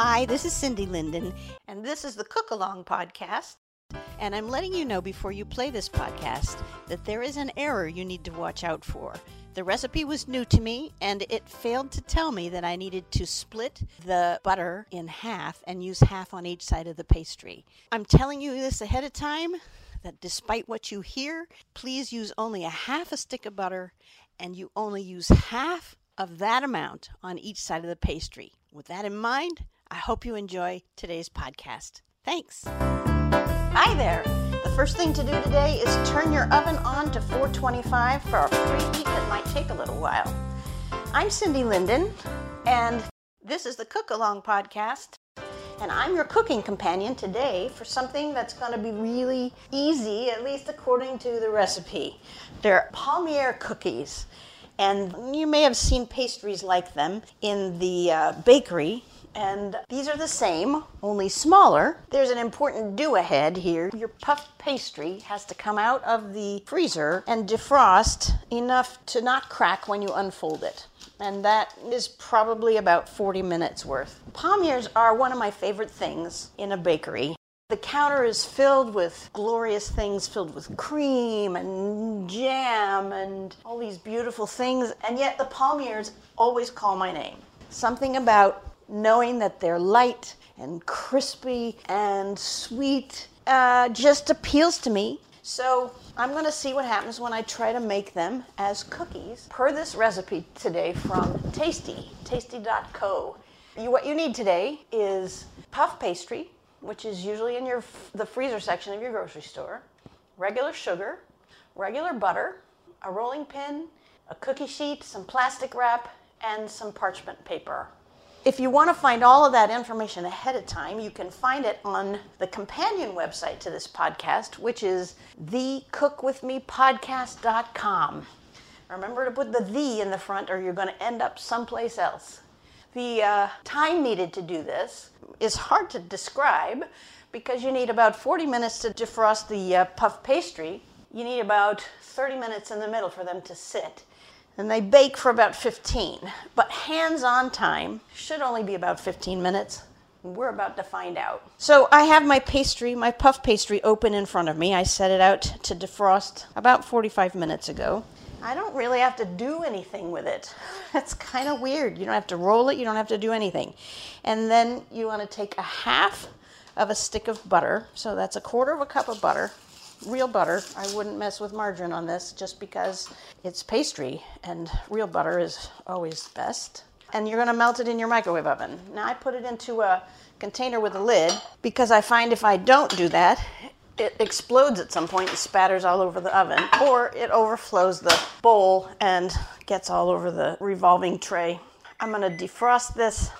Hi, this is Cindy Linden, and this is the Cook Along podcast. And I'm letting you know before you play this podcast that there is an error you need to watch out for. The recipe was new to me, and it failed to tell me that I needed to split the butter in half and use half on each side of the pastry. I'm telling you this ahead of time that despite what you hear, please use only a half a stick of butter and you only use half of that amount on each side of the pastry. With that in mind, I hope you enjoy today's podcast. Thanks. Hi there. The first thing to do today is turn your oven on to 425 for a preheat that might take a little while. I'm Cindy Linden, and this is the Cook Along podcast. And I'm your cooking companion today for something that's going to be really easy, at least according to the recipe. They're palmier cookies. And you may have seen pastries like them in the uh, bakery and these are the same, only smaller. There's an important do ahead here. Your puff pastry has to come out of the freezer and defrost enough to not crack when you unfold it. And that is probably about 40 minutes worth. Palmiers are one of my favorite things in a bakery. The counter is filled with glorious things, filled with cream and jam and all these beautiful things, and yet the palmiers always call my name. Something about knowing that they're light and crispy and sweet uh, just appeals to me. So I'm going to see what happens when I try to make them as cookies per this recipe today from Tasty, tasty.co. You, what you need today is puff pastry, which is usually in your the freezer section of your grocery store, regular sugar, regular butter, a rolling pin, a cookie sheet, some plastic wrap, and some parchment paper. If you want to find all of that information ahead of time, you can find it on the companion website to this podcast, which is thecookwithmepodcast.com. Remember to put the the in the front or you're going to end up someplace else. The uh, time needed to do this is hard to describe because you need about 40 minutes to defrost the uh, puff pastry. You need about 30 minutes in the middle for them to sit and they bake for about 15. But hands on time should only be about 15 minutes. We're about to find out. So I have my pastry, my puff pastry, open in front of me. I set it out to defrost about 45 minutes ago. I don't really have to do anything with it. That's kind of weird. You don't have to roll it, you don't have to do anything. And then you want to take a half of a stick of butter. So that's a quarter of a cup of butter real butter. I wouldn't mess with margarine on this just because it's pastry and real butter is always best. And you're going to melt it in your microwave oven. Now I put it into a container with a lid because I find if I don't do that, it explodes at some point and spatters all over the oven, or it overflows the bowl and gets all over the revolving tray. I'm going to defrost this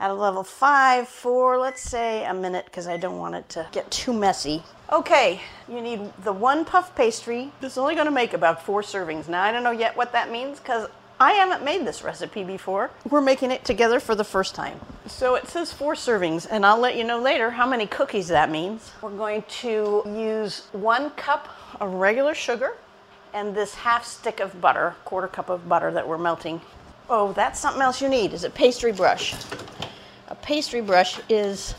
at a level five for, let's say, a minute because I don't want it to get too messy. Okay, you need the one puff pastry. This is only going to make about four servings. Now, I don't know yet what that means because I haven't made this recipe before. We're making it together for the first time. So it says four servings, and I'll let you know later how many cookies that means. We're going to use one cup of regular sugar and this half stick of butter, quarter cup of butter that we're melting. Oh, that's something else you need is a pastry brush. A pastry brush is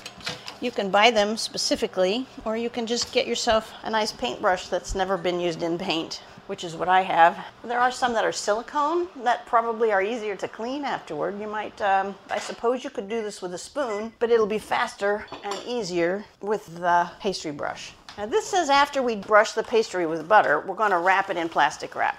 you can buy them specifically, or you can just get yourself a nice paintbrush that's never been used in paint, which is what I have. There are some that are silicone that probably are easier to clean afterward. You might, um, I suppose you could do this with a spoon, but it'll be faster and easier with the pastry brush. Now, this says after we brush the pastry with butter, we're to wrap it in plastic wrap.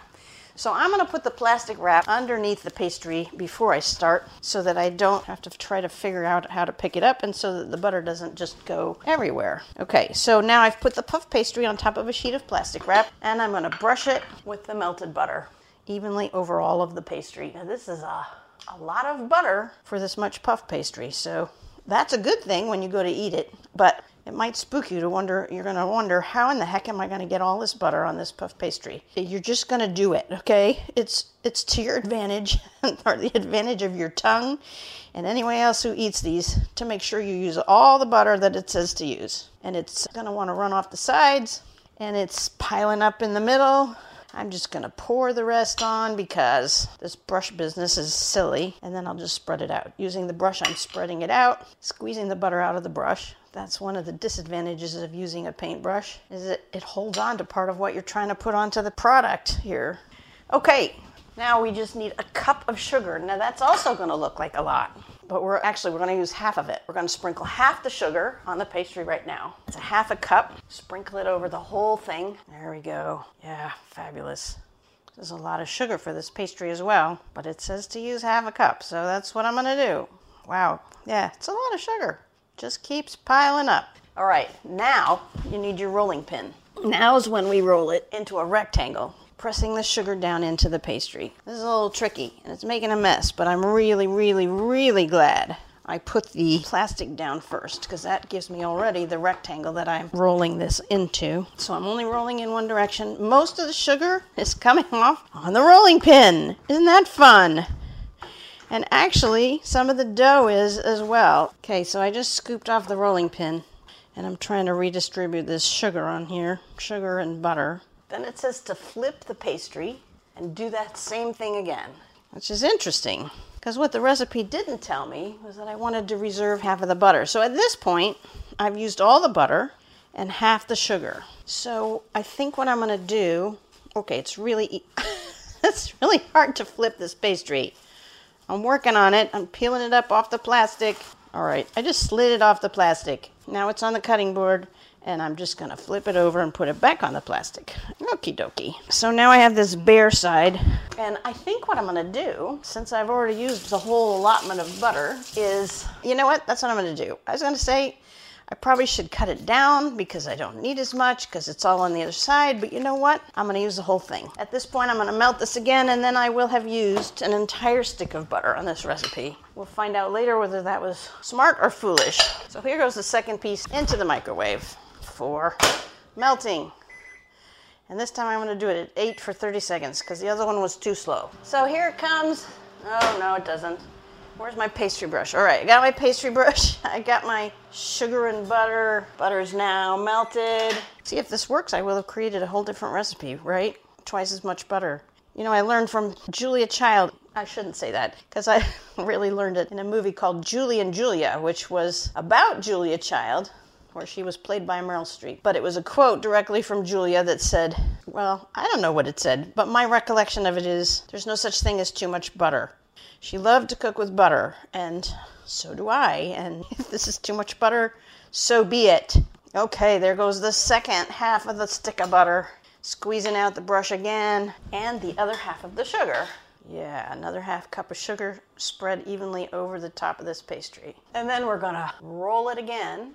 So I'm going to put the plastic wrap underneath the pastry before I start so that I don't have to try to figure out how to pick it up and so that the butter doesn't just go everywhere. Okay, so now I've put the puff pastry on top of a sheet of plastic wrap and I'm going to brush it with the melted butter evenly over all of the pastry. Now this is a, a lot of butter for this much puff pastry, so that's a good thing when you go to eat it, but it might spook you to wonder you're going to wonder how in the heck am i going to get all this butter on this puff pastry you're just going to do it okay it's it's to your advantage or the advantage of your tongue and anyone else who eats these to make sure you use all the butter that it says to use and it's going to want to run off the sides and it's piling up in the middle I'm just going to pour the rest on because this brush business is silly. And then I'll just spread it out. Using the brush, I'm spreading it out, squeezing the butter out of the brush. That's one of the disadvantages of using a paintbrush is that it holds on to part of what you're trying to put onto the product here. Okay, now we just need a cup of sugar. Now that's also going to look like a lot, but we're actually we're going to use half of it. We're going to sprinkle half the sugar on the pastry right now. It's a half a cup. Sprinkle it over the whole thing. There we go. Yeah, fabulous. There's a lot of sugar for this pastry as well, but it says to use half a cup, so that's what I'm going to do. Wow. Yeah, it's a lot of sugar just keeps piling up. All right, now you need your rolling pin. Now is when we roll it into a rectangle, pressing the sugar down into the pastry. This is a little tricky and it's making a mess, but I'm really, really, really glad I put the plastic down first because that gives me already the rectangle that I'm rolling this into. So I'm only rolling in one direction. Most of the sugar is coming off on the rolling pin. Isn't that fun? And actually, some of the dough is as well. Okay, so I just scooped off the rolling pin and I'm trying to redistribute this sugar on here, sugar and butter. Then it says to flip the pastry and do that same thing again, which is interesting because what the recipe didn't tell me was that I wanted to reserve half of the butter. So at this point, I've used all the butter and half the sugar. So I think what I'm going to do, okay, it's really it's really hard to flip this pastry. I'm working on it. I'm peeling it up off the plastic. All right, I just slid it off the plastic. Now it's on the cutting board and I'm just gonna flip it over and put it back on the plastic. Okie dokie. So now I have this bare side, and I think what I'm gonna do, since I've already used the whole allotment of butter, is you know what? That's what I'm gonna do. I was gonna say I probably should cut it down because I don't need as much because it's all on the other side, but you know what? I'm going to use the whole thing. At this point, I'm going to melt this again and then I will have used an entire stick of butter on this recipe. We'll find out later whether that was smart or foolish. So here goes the second piece into the microwave for melting. And this time I'm going to do it at 8 for 30 seconds because the other one was too slow. So here it comes. Oh, no, it doesn't. Where's my pastry brush? All right, I got my pastry brush. I got my sugar and butter. Butter is now melted. See if this works. I will have created a whole different recipe, right? Twice as much butter. You know, I learned from Julia Child. I shouldn't say that because I really learned it in a movie called Julie and Julia, which was about Julia Child, where she was played by Meryl Streep. But it was a quote directly from Julia that said, Well, I don't know what it said, but my recollection of it is there's no such thing as too much butter. She loved to cook with butter, and so do I. And if this is too much butter, so be it. Okay, there goes the second half of the stick of butter. Squeezing out the brush again, and the other half of the sugar. Yeah, another half cup of sugar spread evenly over the top of this pastry. And then we're gonna roll it again.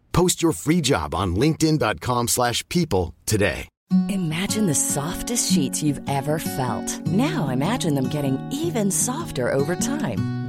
Post your free job on linkedin.com/people slash people today. Imagine the softest sheets you've ever felt. Now imagine them getting even softer over time.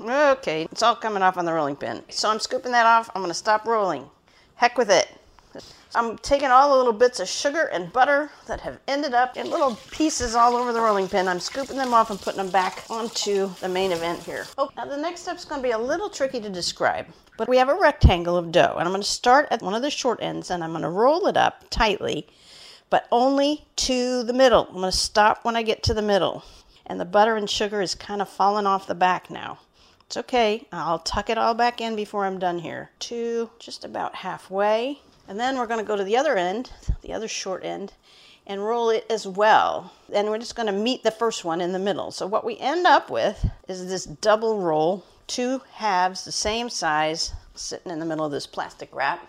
Okay, it's all coming off on the rolling pin. So I'm scooping that off. I'm going to stop rolling. Heck with it. I'm taking all the little bits of sugar and butter that have ended up in little pieces all over the rolling pin. I'm scooping them off and putting them back onto the main event here. Oh, now the next step's going to be a little tricky to describe. But we have a rectangle of dough, and I'm going to start at one of the short ends and I'm going to roll it up tightly, but only to the middle. I'm going to stop when I get to the middle. And the butter and sugar is kind of falling off the back now. It's okay. I'll tuck it all back in before I'm done here. To just about halfway. And then we're going to go to the other end, the other short end, and roll it as well. And we're just going to meet the first one in the middle. So what we end up with is this double roll, two halves the same size, sitting in the middle of this plastic wrap,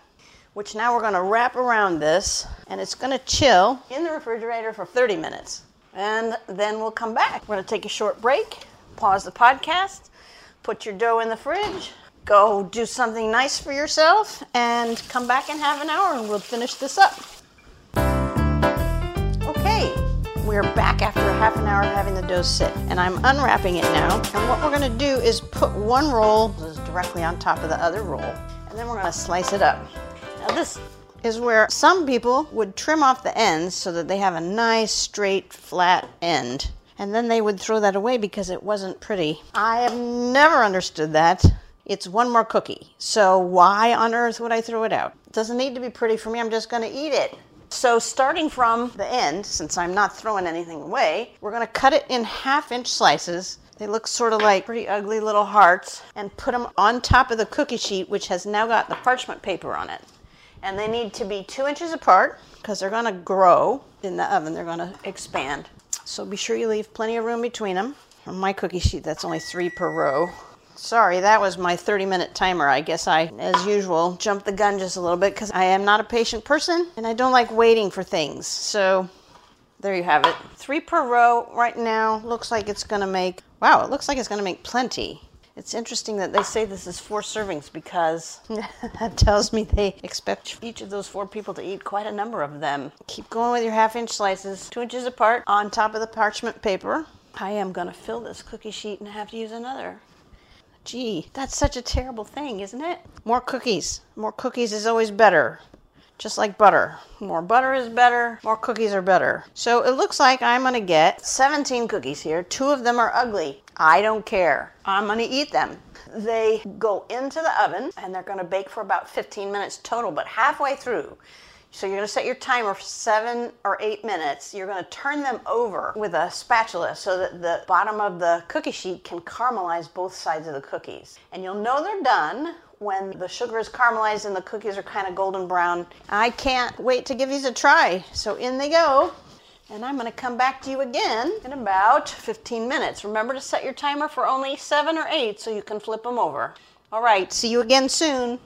which now we're going to wrap around this, and it's going to chill in the refrigerator for 30 minutes. And then we'll come back. We're going to take a short break, pause the podcast, put your dough in the fridge, go do something nice for yourself, and come back in half an hour and we'll finish this up. Okay, we're back after half an hour of having the dough sit, and I'm unwrapping it now. And what we're to do is put one roll directly on top of the other roll, and then we're to slice it up. Now, this is where some people would trim off the ends so that they have a nice, straight, flat end. And then they would throw that away because it wasn't pretty. I have never understood that. It's one more cookie. So why on earth would I throw it out? It doesn't need to be pretty for me. I'm just going to eat it. So starting from the end, since I'm not throwing anything away, we're going to cut it in half inch slices. They look sort of like pretty ugly little hearts and put them on top of the cookie sheet, which has now got the parchment paper on it. And they need to be two inches apart because they're going to grow in the oven. They're going to expand. So be sure you leave plenty of room between them. On my cookie sheet, that's only three per row. Sorry, that was my 30 minute timer. I guess I, as usual, jumped the gun just a little bit because I am not a patient person and I don't like waiting for things. So there you have it. Three per row right now. Looks like it's going to make, wow, it looks like it's going to make plenty. It's interesting that they say this is four servings because that tells me they expect each of those four people to eat quite a number of them. Keep going with your half inch slices, two inches apart on top of the parchment paper. I am going to fill this cookie sheet and have to use another. Gee, that's such a terrible thing, isn't it? More cookies. More cookies is always better. Just like butter. More butter is better, more cookies are better. So it looks like I'm gonna get 17 cookies here. Two of them are ugly. I don't care. I'm gonna eat them. They go into the oven and they're gonna bake for about 15 minutes total, but halfway through, so you're going to set your timer for seven or eight minutes. You're going to turn them over with a spatula so that the bottom of the cookie sheet can caramelize both sides of the cookies. And you'll know they're done when the sugar is caramelized and the cookies are kind of golden brown. I can't wait to give these a try. So in they go. And I'm going to come back to you again in about 15 minutes. Remember to set your timer for only seven or eight so you can flip them over. All right, see you again soon.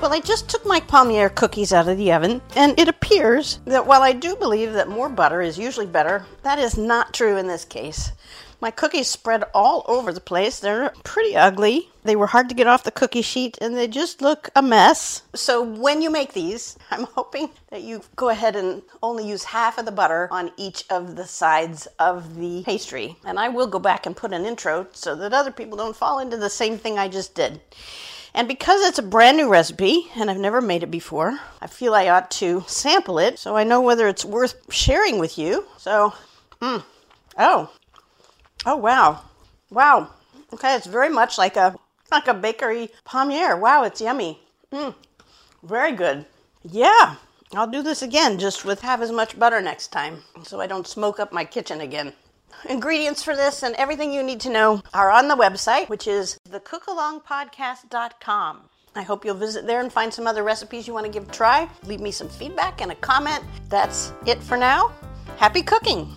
Well, I just took my palmier cookies out of the oven, and it appears that while I do believe that more butter is usually better, that is not true in this case. My cookies spread all over the place. They're pretty ugly. They were hard to get off the cookie sheet and they just look a mess. So, when you make these, I'm hoping that you go ahead and only use half of the butter on each of the sides of the pastry. And I will go back and put an intro so that other people don't fall into the same thing I just did. And because it's a brand new recipe and I've never made it before, I feel I ought to sample it so I know whether it's worth sharing with you. So, mm, oh, Oh wow, wow. Okay, it's very much like a like a bakery palmier. Wow, it's yummy. Mm, very good. Yeah, I'll do this again, just with half as much butter next time, so I don't smoke up my kitchen again. Ingredients for this and everything you need to know are on the website, which is thecookalongpodcast.com. I hope you'll visit there and find some other recipes you want to give a try. Leave me some feedback and a comment. That's it for now. Happy cooking!